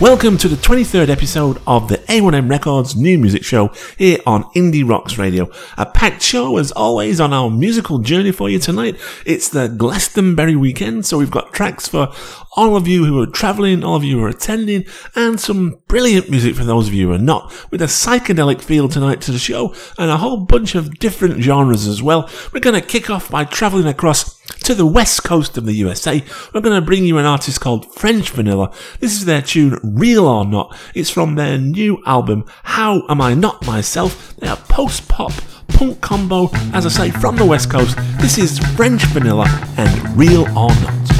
Welcome to the 23rd episode of the A1M Records New Music Show here on Indie Rocks Radio. A packed show as always on our musical journey for you tonight. It's the Glastonbury weekend, so we've got tracks for all of you who are travelling, all of you who are attending, and some brilliant music for those of you who are not, with a psychedelic feel tonight to the show and a whole bunch of different genres as well. We're going to kick off by travelling across to the west coast of the USA. We're going to bring you an artist called French Vanilla. This is their tune Real or Not. It's from their new album How Am I Not Myself. They are post pop punk combo, as I say, from the west coast. This is French Vanilla and Real or Not.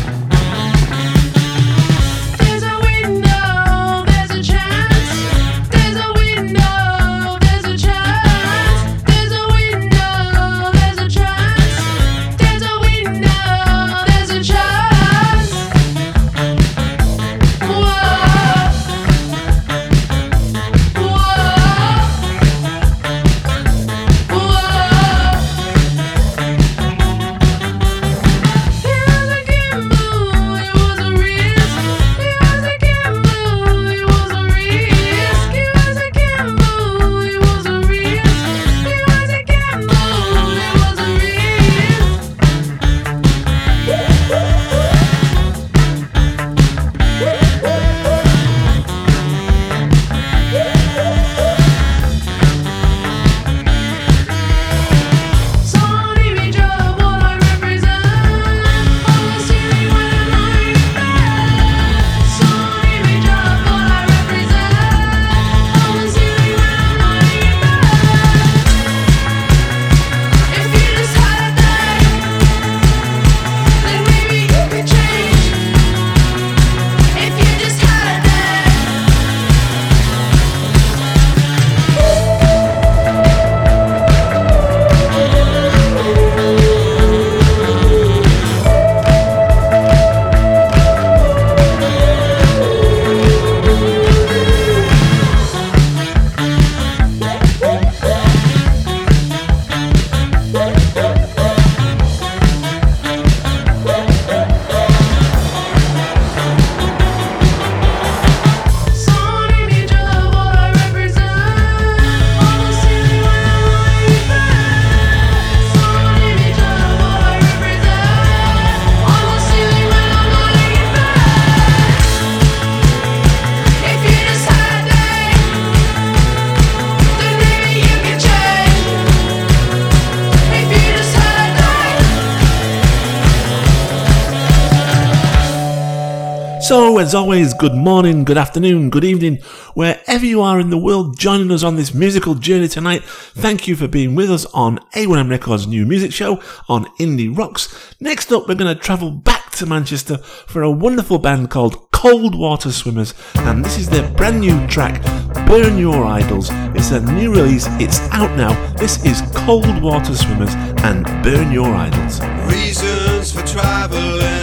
As always, good morning, good afternoon, good evening, wherever you are in the world joining us on this musical journey tonight. Thank you for being with us on A1M Records new music show on Indie Rocks. Next up, we're going to travel back to Manchester for a wonderful band called Cold Water Swimmers, and this is their brand new track, Burn Your Idols. It's a new release, it's out now. This is Cold Water Swimmers and Burn Your Idols. Reasons for traveling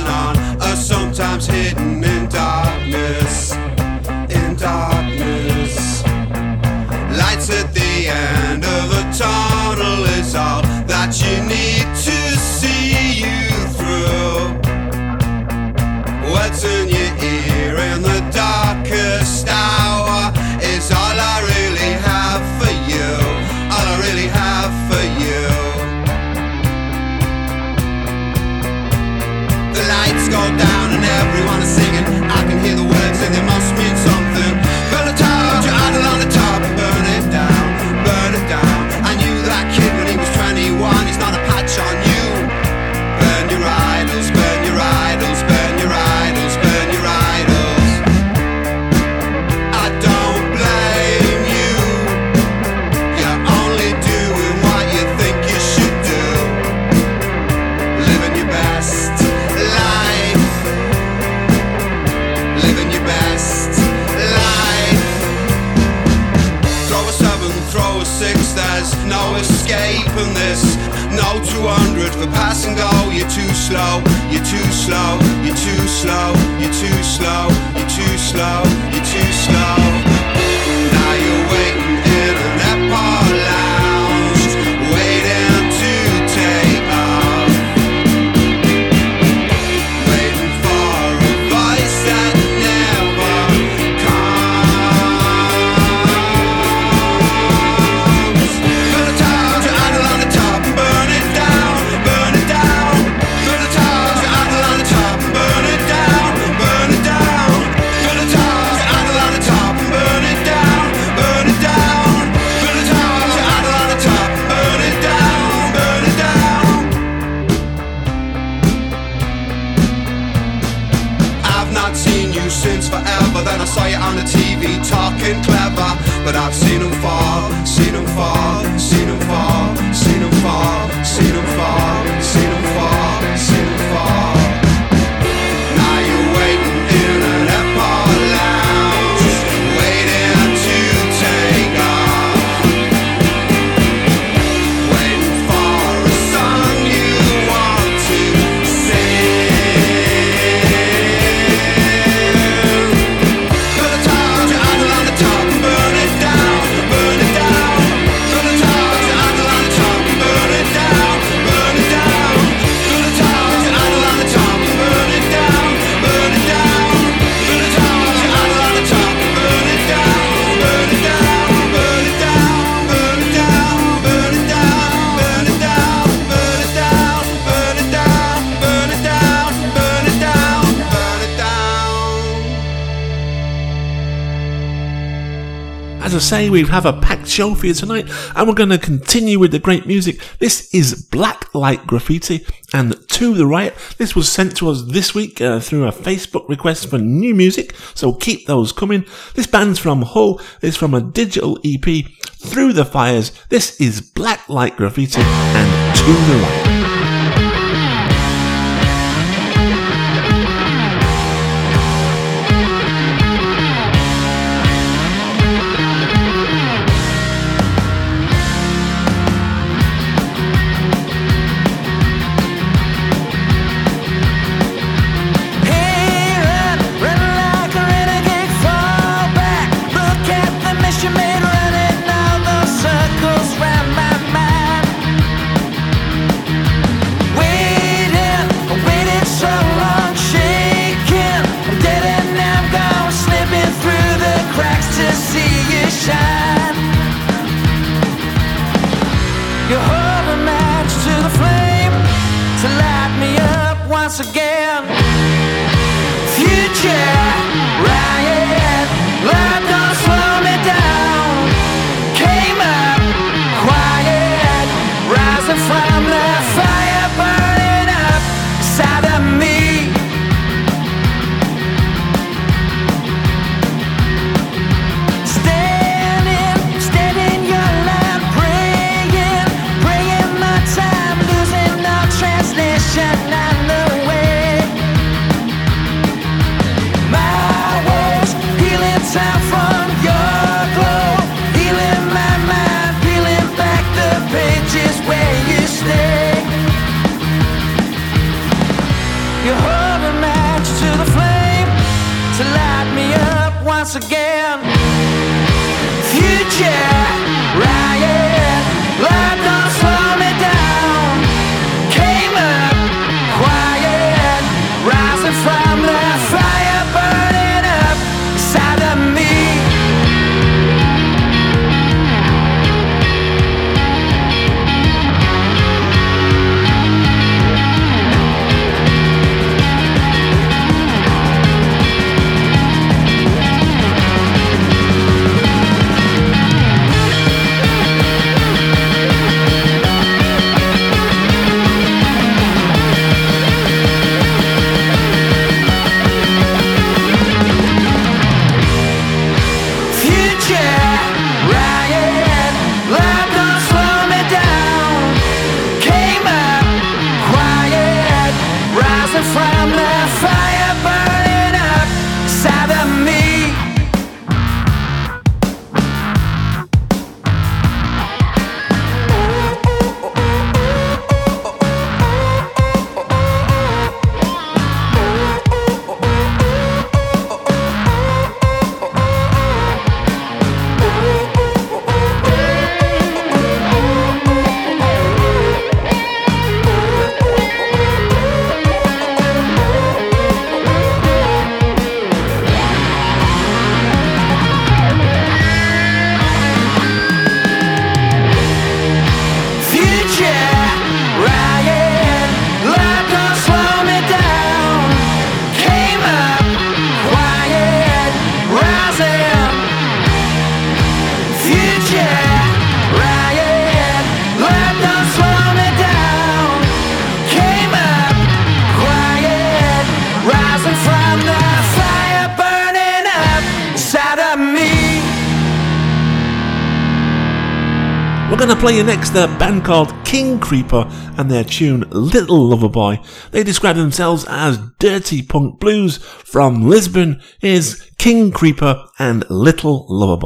hidden in darkness, in darkness. Lights at the end of a tunnel is all that you need to see you through. What's in I say, we have a packed show for you tonight, and we're going to continue with the great music. This is Black Light Graffiti and To the Right. This was sent to us this week uh, through a Facebook request for new music, so keep those coming. This band's from Hull, it's from a digital EP, Through the Fires. This is Black Light Graffiti and To the Right. again. We're going to play you next a band called King Creeper and their tune Little Lover Boy. They describe themselves as dirty punk blues. From Lisbon is King Creeper and Little Lover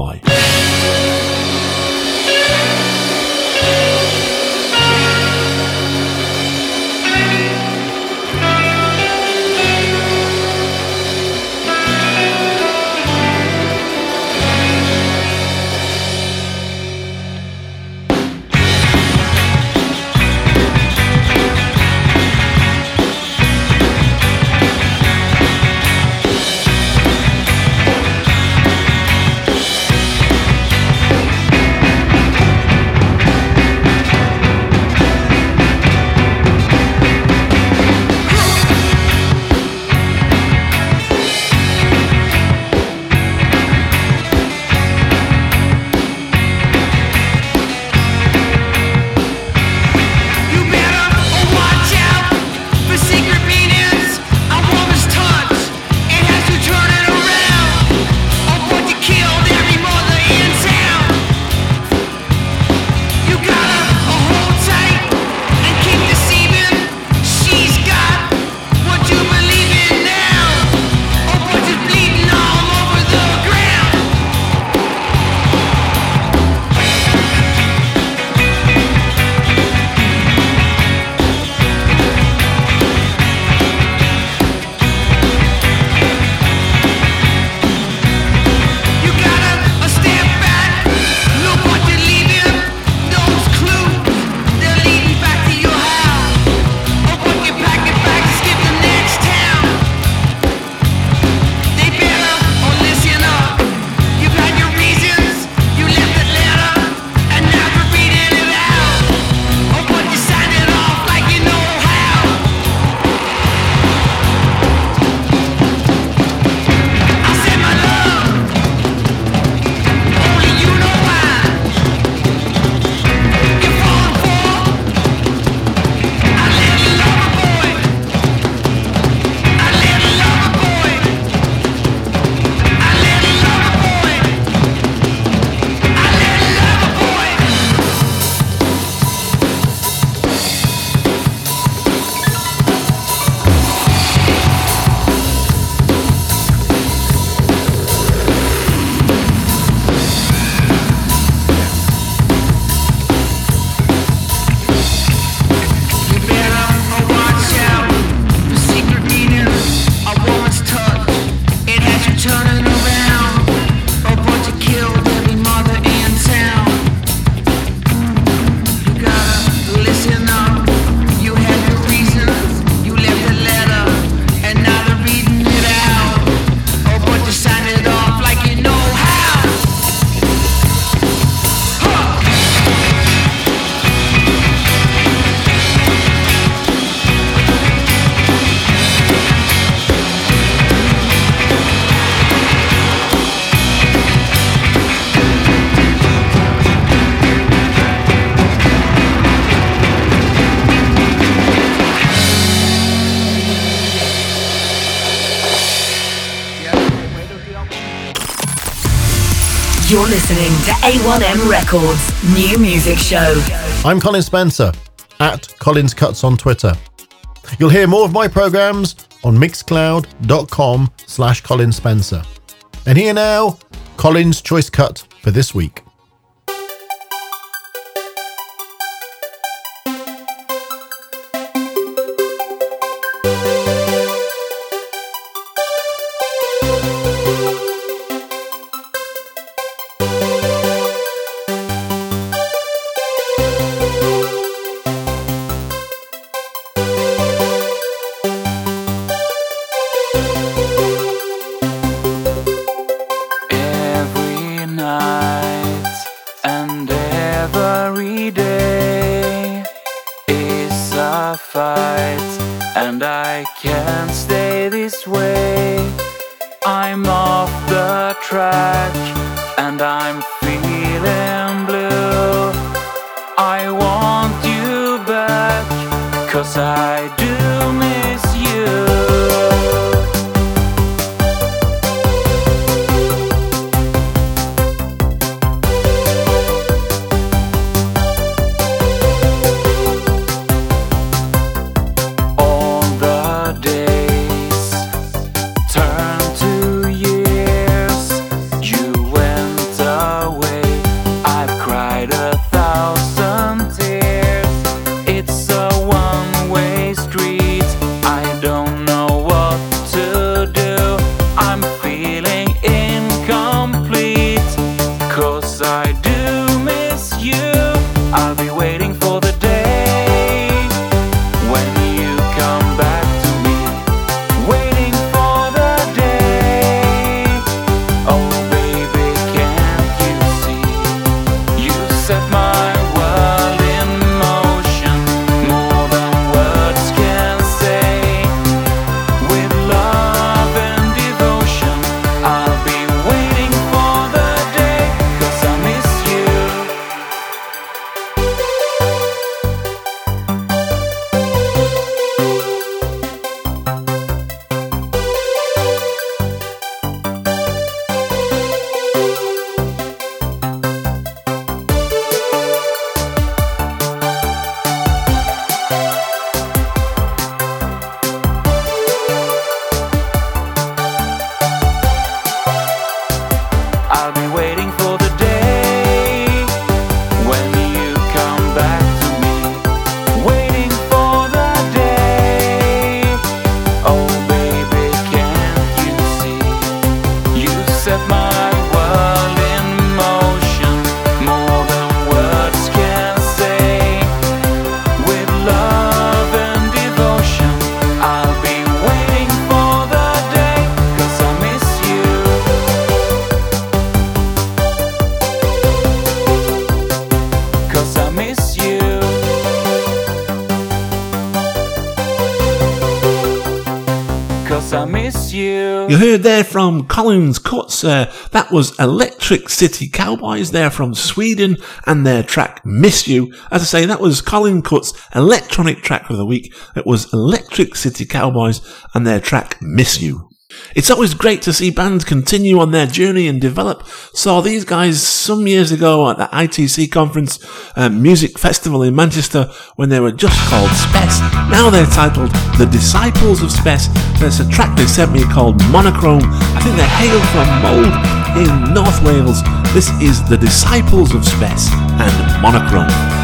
to A1M Records new music show. I'm Colin Spencer at Collins Cuts on Twitter. You'll hear more of my programs on mixcloud.com slash Colin Spencer. And here now, Colin's choice cut for this week. Fight, and I can't stay this way. I'm off the track and I'm feeling blue. I want you back, cause I do Collins Cuts, uh, that was Electric City Cowboys. They're from Sweden and their track Miss You. As I say, that was Colin Cuts' electronic track of the week. It was Electric City Cowboys and their track Miss You. It's always great to see bands continue on their journey and develop. Saw these guys some years ago at the ITC conference, uh, music festival in Manchester, when they were just called Spess. Now they're titled The Disciples of Spess. There's a track they sent me called Monochrome. I think they hail from Mold in North Wales. This is The Disciples of Spess and Monochrome. monochrome,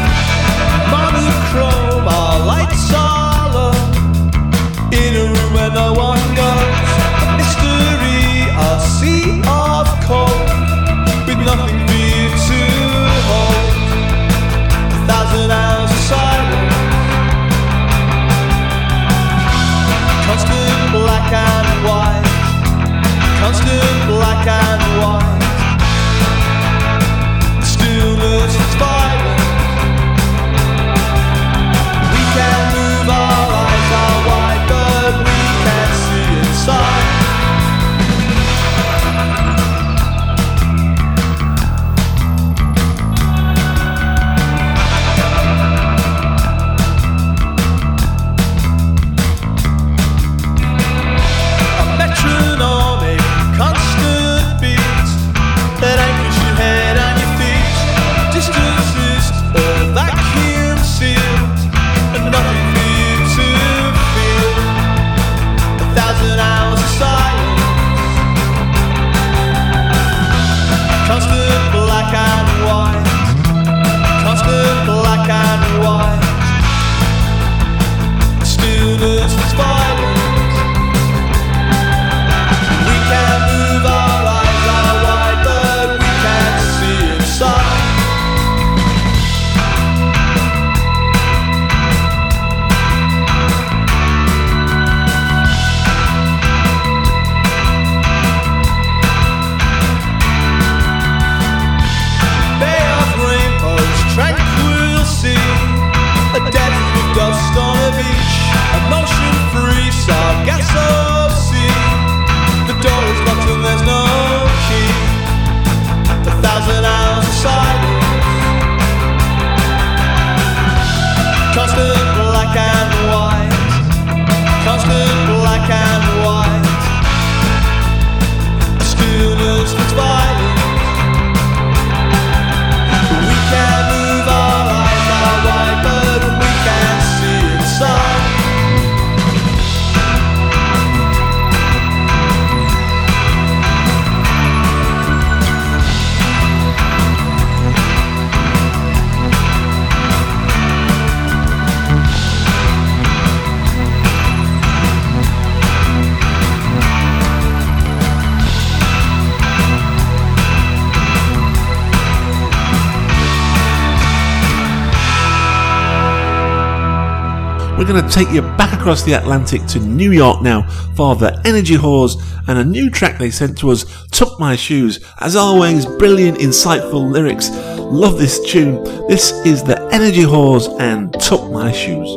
take you back across the Atlantic to New York now for the Energy Whores and a new track they sent to us, Took My Shoes. As always, brilliant, insightful lyrics. Love this tune. This is the Energy Whores and Took My Shoes.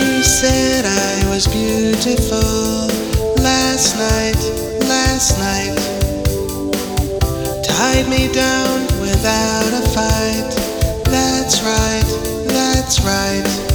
You said I was beautiful last night, last night. Tied me down without a fight. That's right, that's right.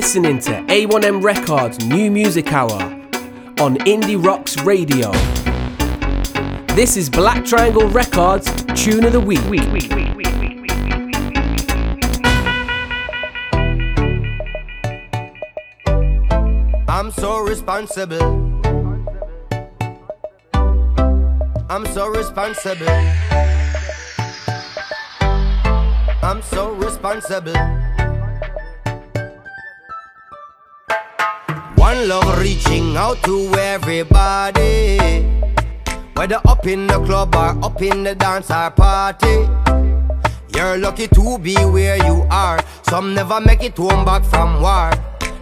Listening to A1M Records New Music Hour on Indie Rocks Radio. This is Black Triangle Records Tune of the Week. I'm so responsible. I'm so responsible. I'm so responsible. One love reaching out to everybody. Whether up in the club or up in the dance or party. You're lucky to be where you are. Some never make it home back from war.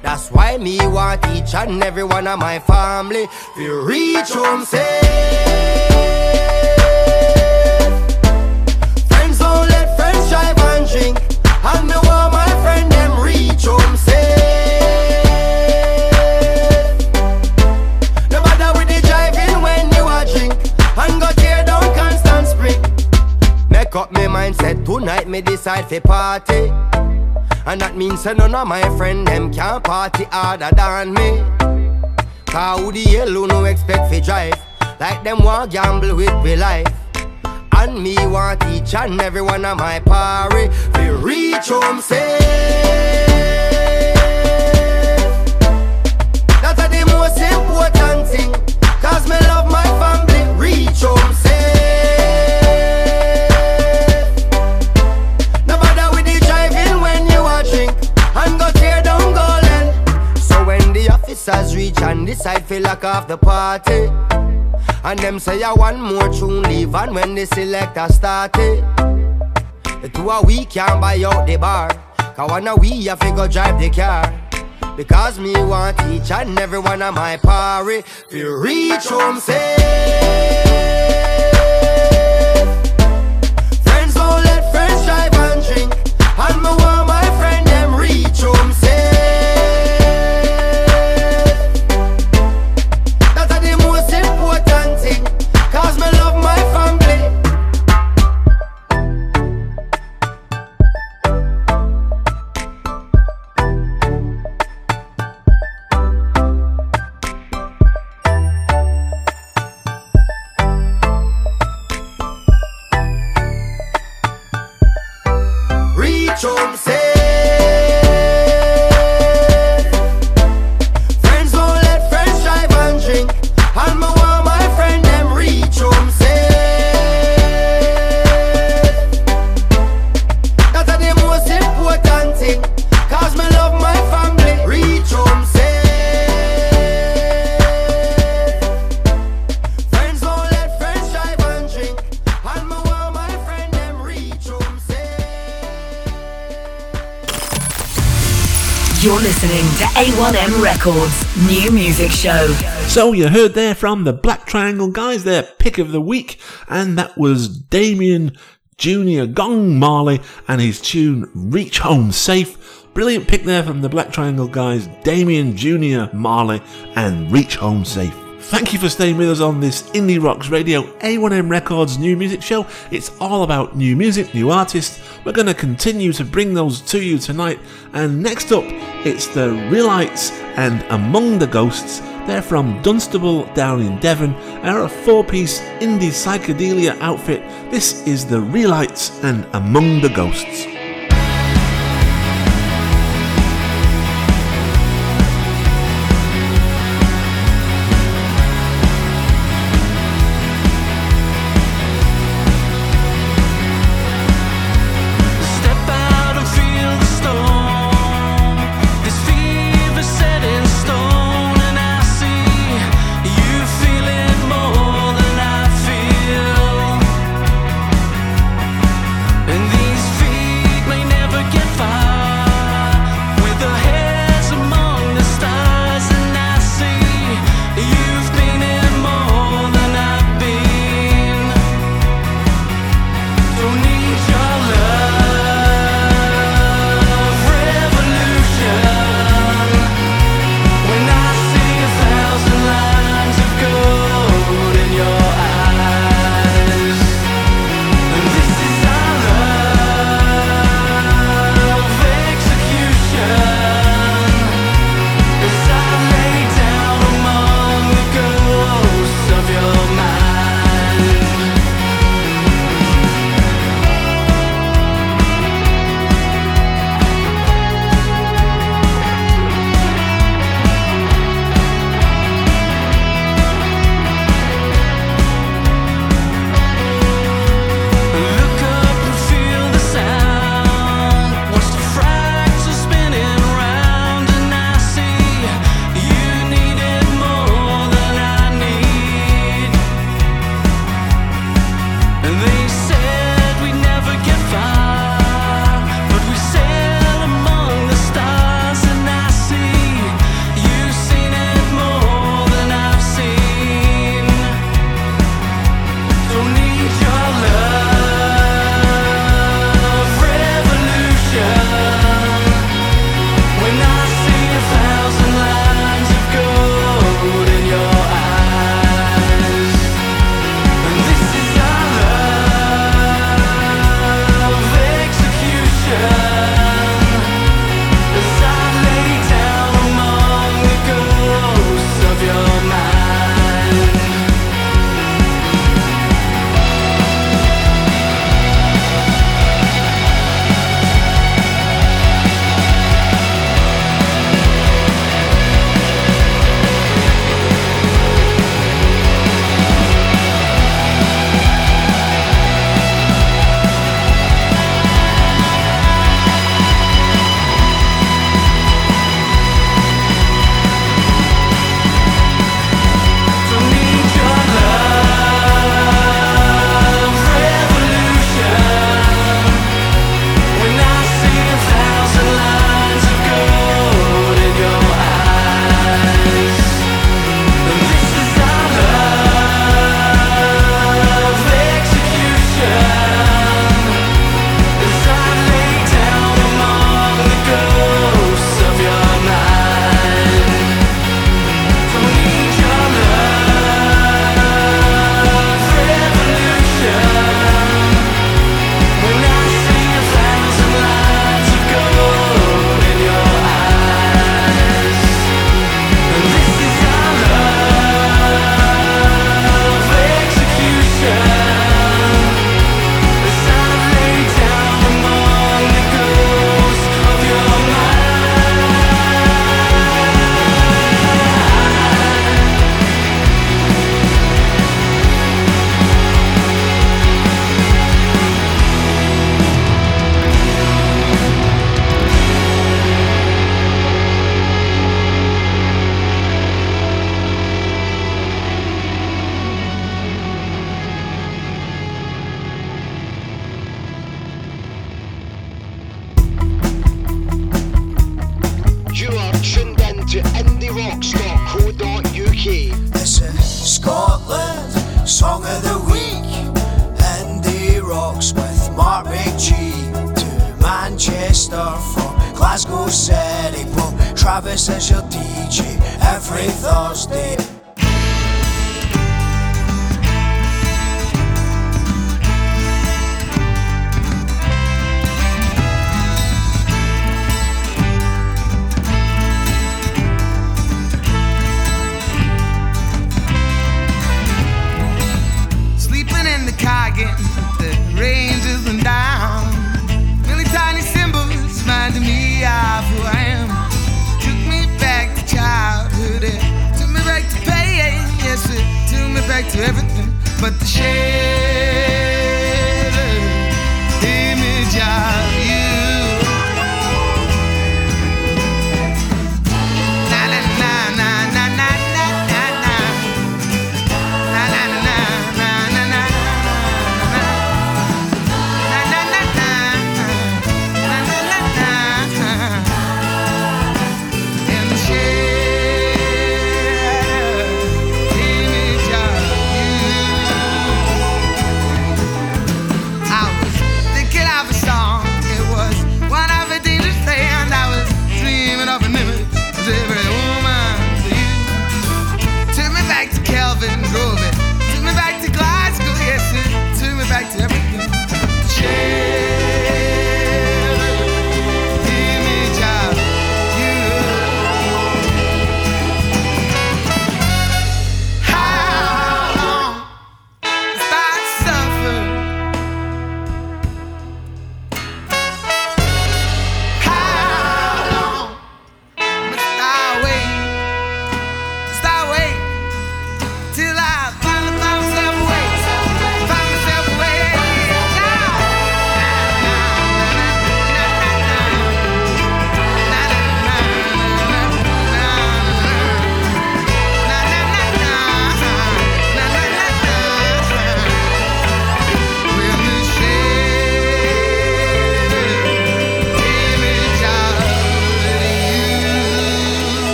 That's why me want each and every one of my family to reach home safe. Friends don't let friends drive and drink. And Mindset tonight me decide fi party. And that means say none of my friend them can party harder than me. Cause who the hell no expect fi drive? Like them want gamble with me life. And me want each and every one of my party fi reach home safe. That's the most important thing. Cause me love my family, reach home safe. Reach and decide fi lock off the party, and them say I want more tune leave and when the selector started, the two of we can buy out the bar. Cause one of we to go drive the car. Because me want each and every one of my party to reach home safe. Records New Music Show. So you heard there from the Black Triangle guys, their pick of the week, and that was Damian Junior Gong Marley and his tune Reach Home Safe. Brilliant pick there from the Black Triangle guys, Damian Junior Marley and Reach Home Safe. Thank you for staying with us on this Indie Rocks Radio A1M Records new music show. It's all about new music, new artists. We're going to continue to bring those to you tonight. And next up, it's the Realites and Among the Ghosts. They're from Dunstable down in Devon are a four piece indie psychedelia outfit. This is the Realites and Among the Ghosts.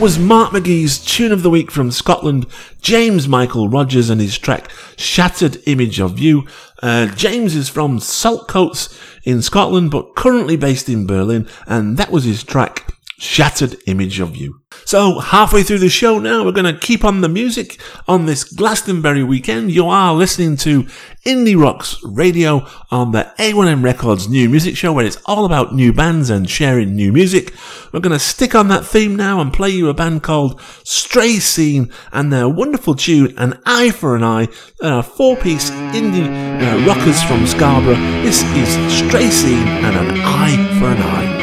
Was Mark McGee's tune of the week from Scotland, James Michael Rogers and his track Shattered Image of You. Uh, James is from Saltcoats in Scotland, but currently based in Berlin, and that was his track Shattered Image of You. So, halfway through the show now, we're going to keep on the music on this Glastonbury weekend. You are listening to Indie Rocks Radio on the A1M Records new music show where it's all about new bands and sharing new music. We're going to stick on that theme now and play you a band called Stray Scene and their wonderful tune, An Eye for an Eye. They're a four-piece indie uh, rockers from Scarborough. This is Stray Scene and An Eye for an Eye.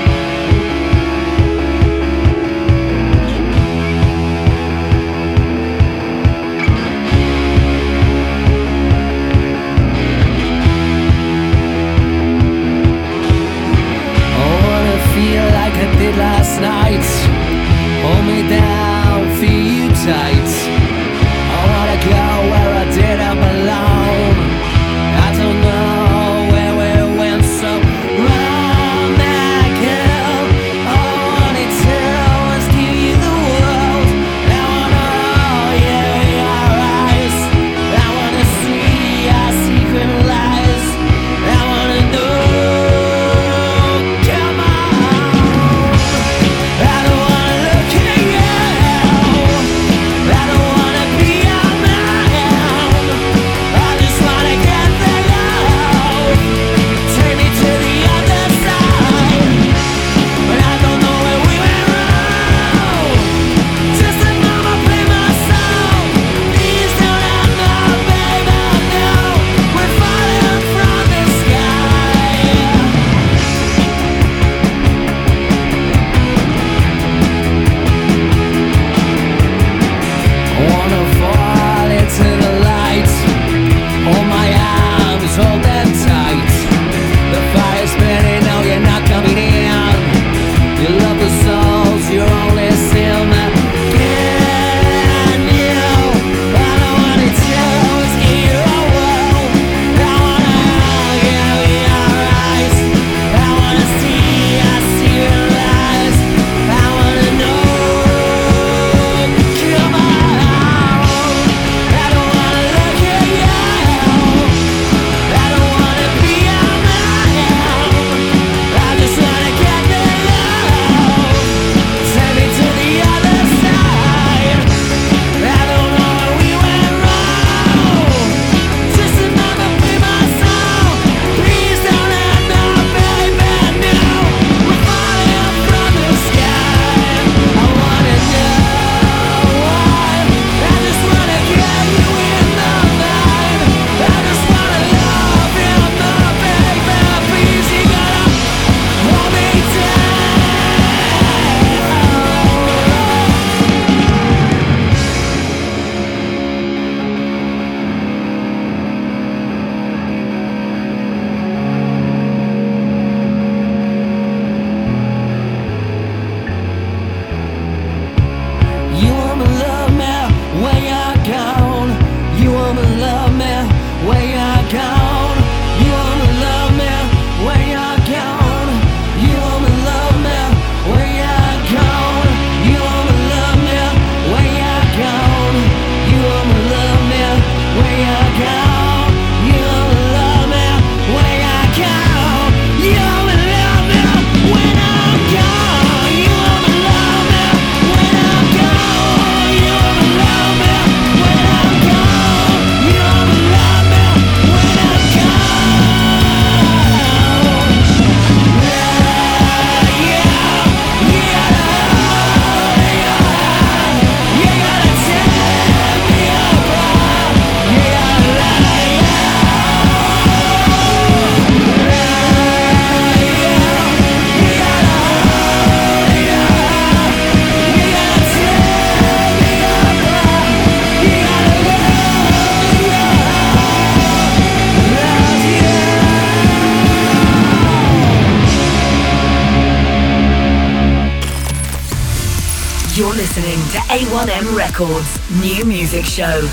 Records New Music Show.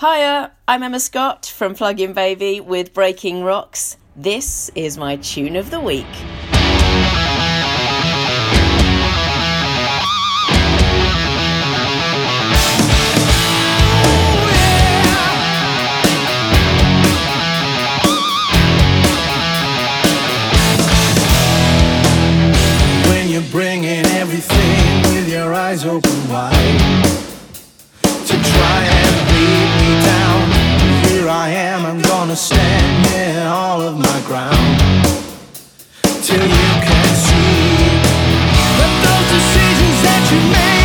Hiya, I'm Emma Scott from Plug-in Baby with Breaking Rocks. This is my tune of the week. When you're bringing everything with your eyes open wide Here I am, I'm gonna stand in all of my ground. Till you can see that those decisions that you make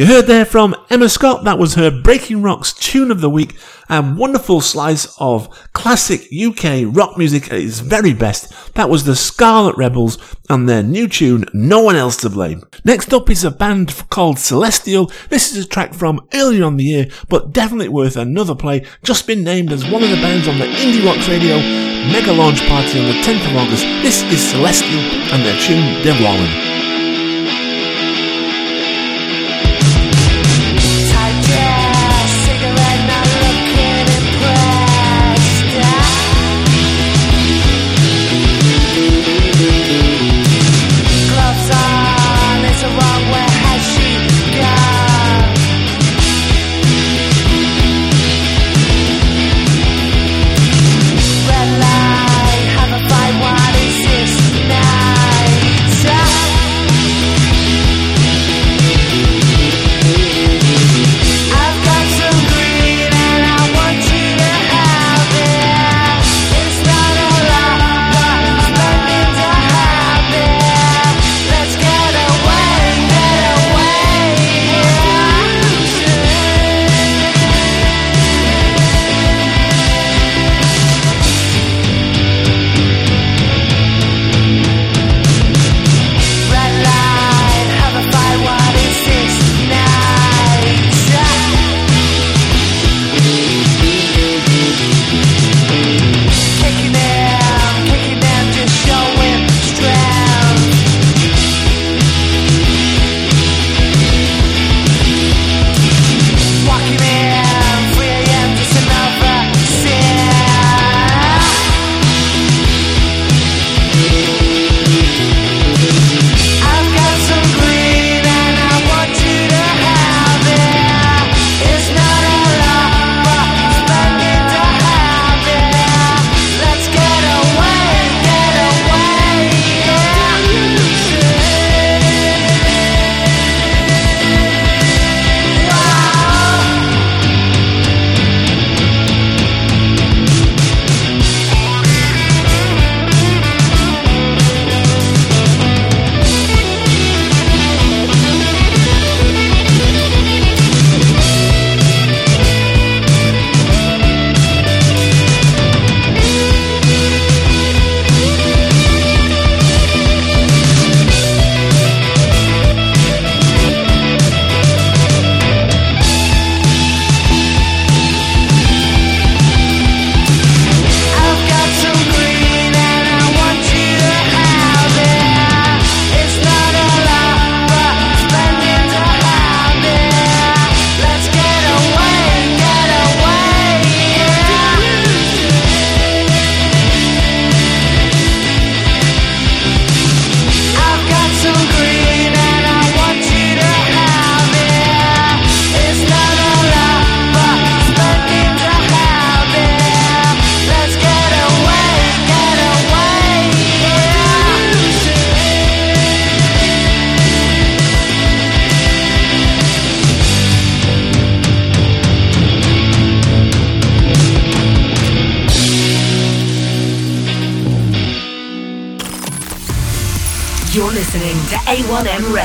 You heard there from Emma Scott. That was her Breaking Rocks tune of the week. A wonderful slice of classic UK rock music at its very best. That was the Scarlet Rebels and their new tune, No One Else to Blame. Next up is a band called Celestial. This is a track from earlier on the year, but definitely worth another play. Just been named as one of the bands on the Indie Rocks Radio Mega Launch Party on the 10th of August. This is Celestial and their tune, Devlin.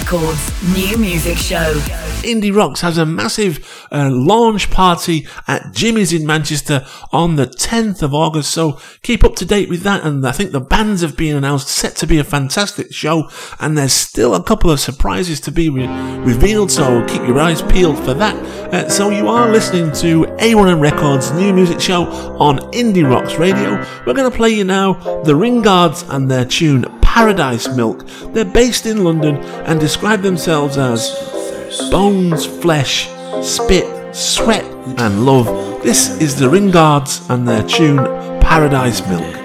Records New Music Show. Indie Rocks has a massive uh, launch party Jimmy's in Manchester on the 10th of August. So keep up to date with that. And I think the bands have been announced, set to be a fantastic show. And there's still a couple of surprises to be re- revealed. So keep your eyes peeled for that. Uh, so you are listening to A1M Records new music show on Indie Rocks Radio. We're going to play you now the Ringards and their tune Paradise Milk. They're based in London and describe themselves as bones, flesh, spit, sweat, and love. This is the Ringards and their tune Paradise Milk.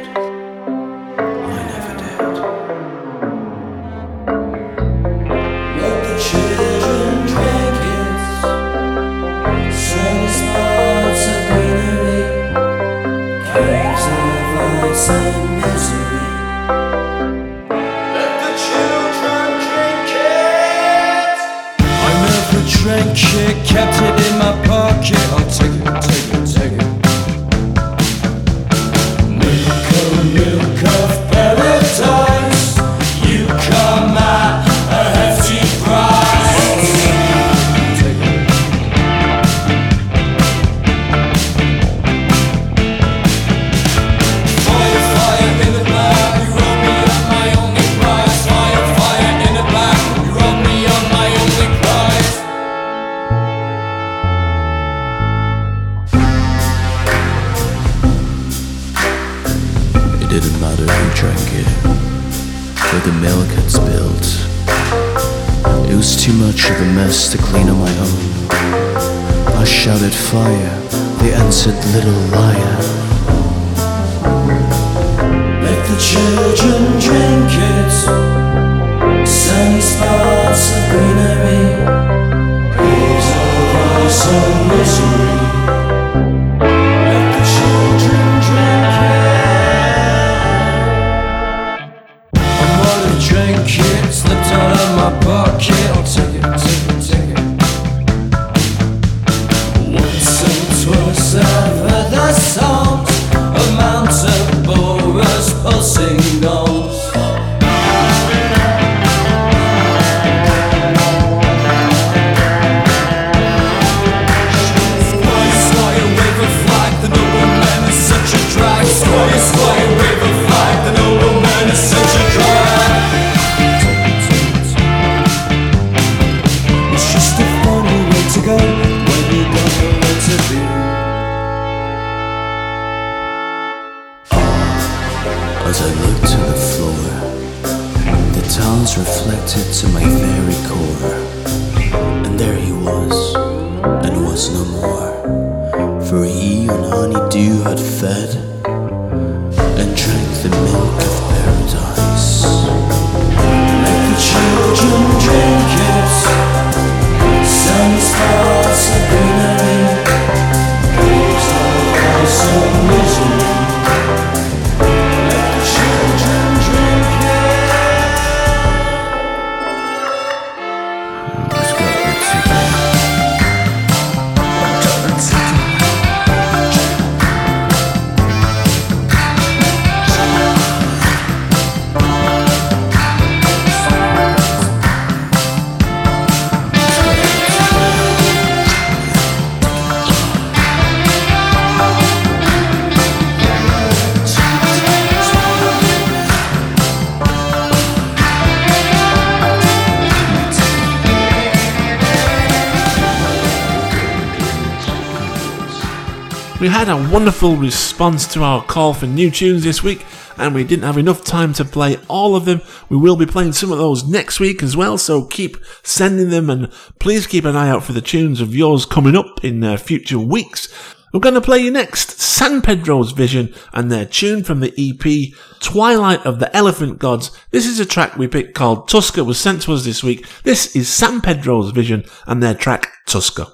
Wonderful response to our call for new tunes this week, and we didn't have enough time to play all of them. We will be playing some of those next week as well, so keep sending them and please keep an eye out for the tunes of yours coming up in uh, future weeks. We're going to play you next San Pedro's Vision and their tune from the EP Twilight of the Elephant Gods. This is a track we picked called Tusker was sent to us this week. This is San Pedro's Vision and their track Tusker.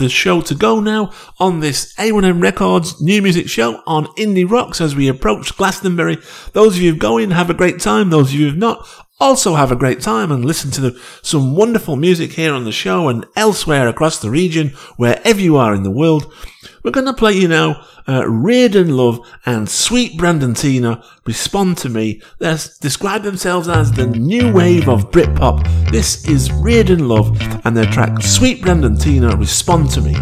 The show to go now on this A1M Records new music show on Indie Rocks as we approach Glastonbury. Those of you going, have a great time. Those of you who've not, also have a great time and listen to the, some wonderful music here on the show and elsewhere across the region, wherever you are in the world. We're going to play you now uh, Reardon Love and Sweet Brandon Tina Respond to Me. They describe themselves as the new wave of Britpop. This is Reardon Love and their track Sweet Brandon Tina Respond to Me.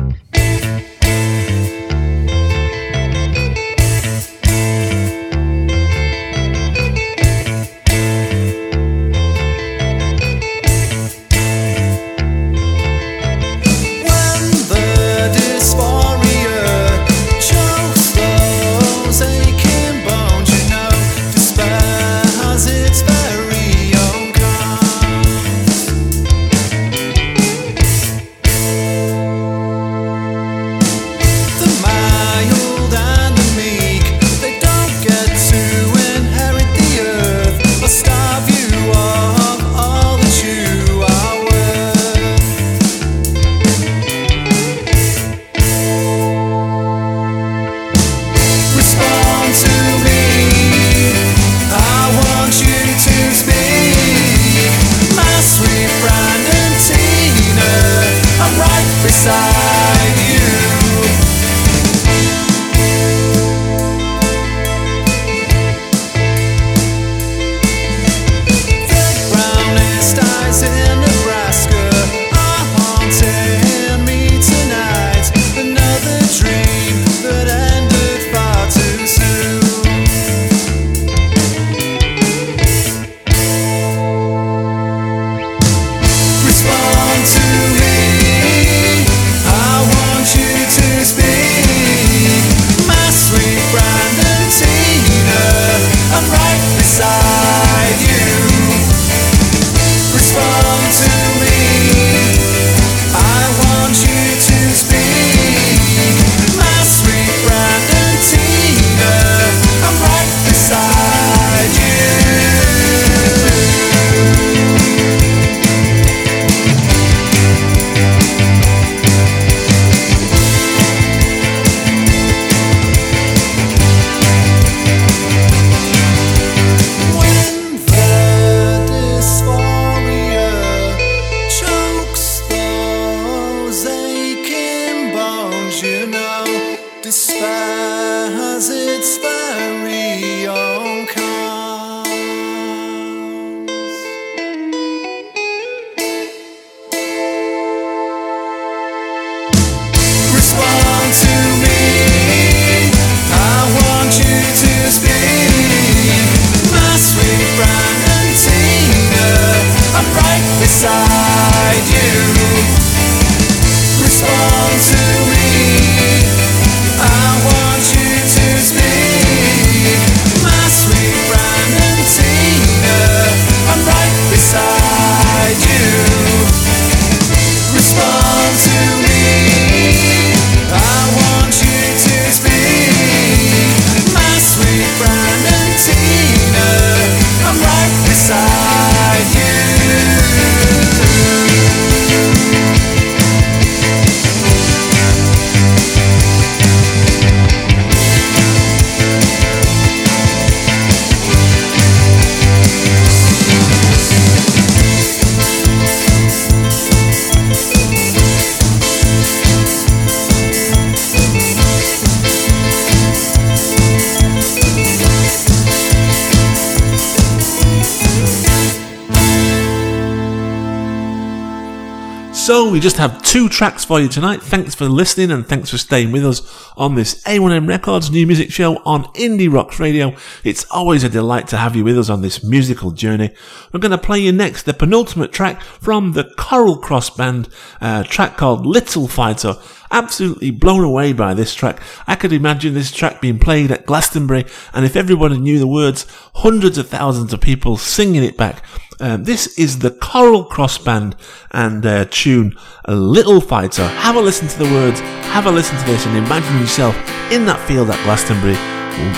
Just have two tracks for you tonight. Thanks for listening and thanks for staying with us on this A1M Records new music show on Indie Rocks Radio. It's always a delight to have you with us on this musical journey. We're going to play you next the penultimate track from the Coral Cross Band, a track called Little Fighter. Absolutely blown away by this track. I could imagine this track being played at Glastonbury and if everybody knew the words, hundreds of thousands of people singing it back. Um, this is the Coral Cross Band and their tune A Little Fighter. Have a listen to the words, have a listen to this, and imagine yourself in that field at Glastonbury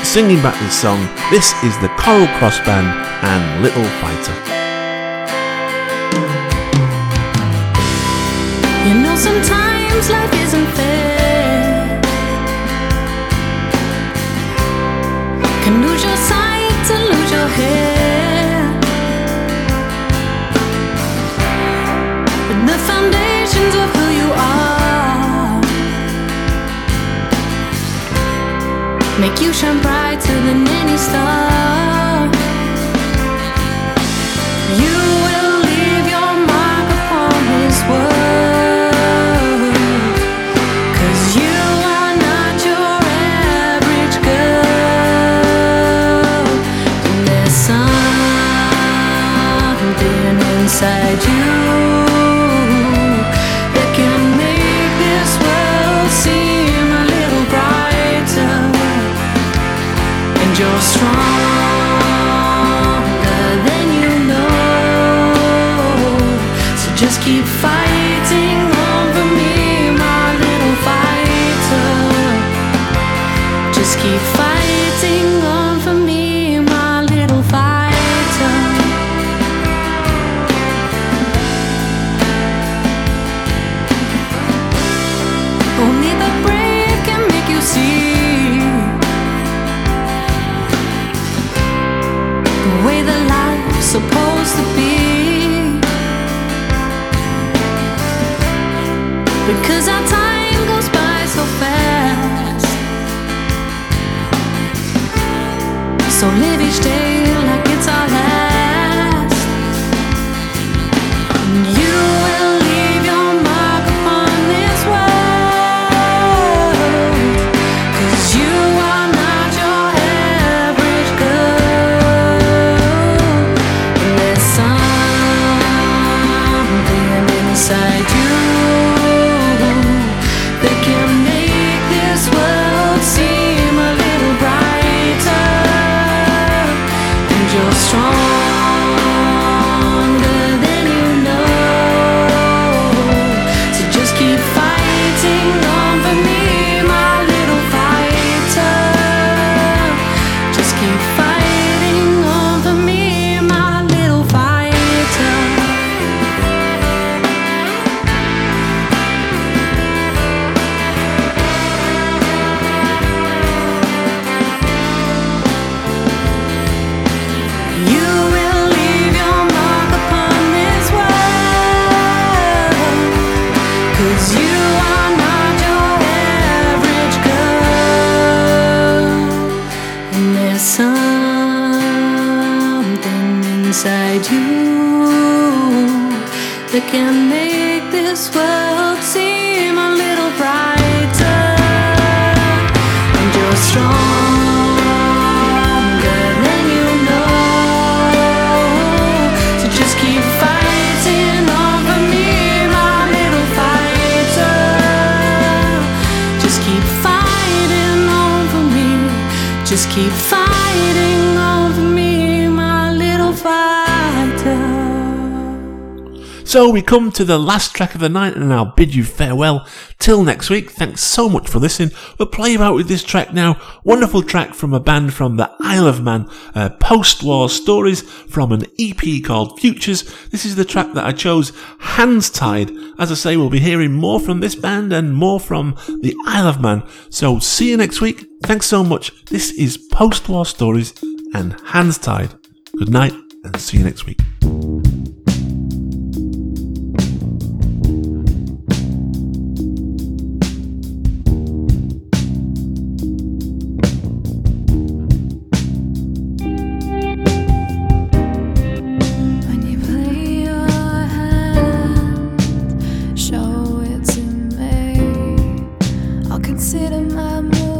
singing back this song. This is the Coral Cross Band and Little Fighter. You know, sometimes life isn't fair. you shine brighter than any star. come to the last track of the night and I'll bid you farewell. Till next week, thanks so much for listening. We'll play you out with this track now. Wonderful track from a band from the Isle of Man, uh, Post War Stories from an EP called Futures. This is the track that I chose, Hands Tied. As I say, we'll be hearing more from this band and more from the Isle of Man. So see you next week. Thanks so much. This is Post War Stories and Hands Tied. Good night and see you next week. consider my mood.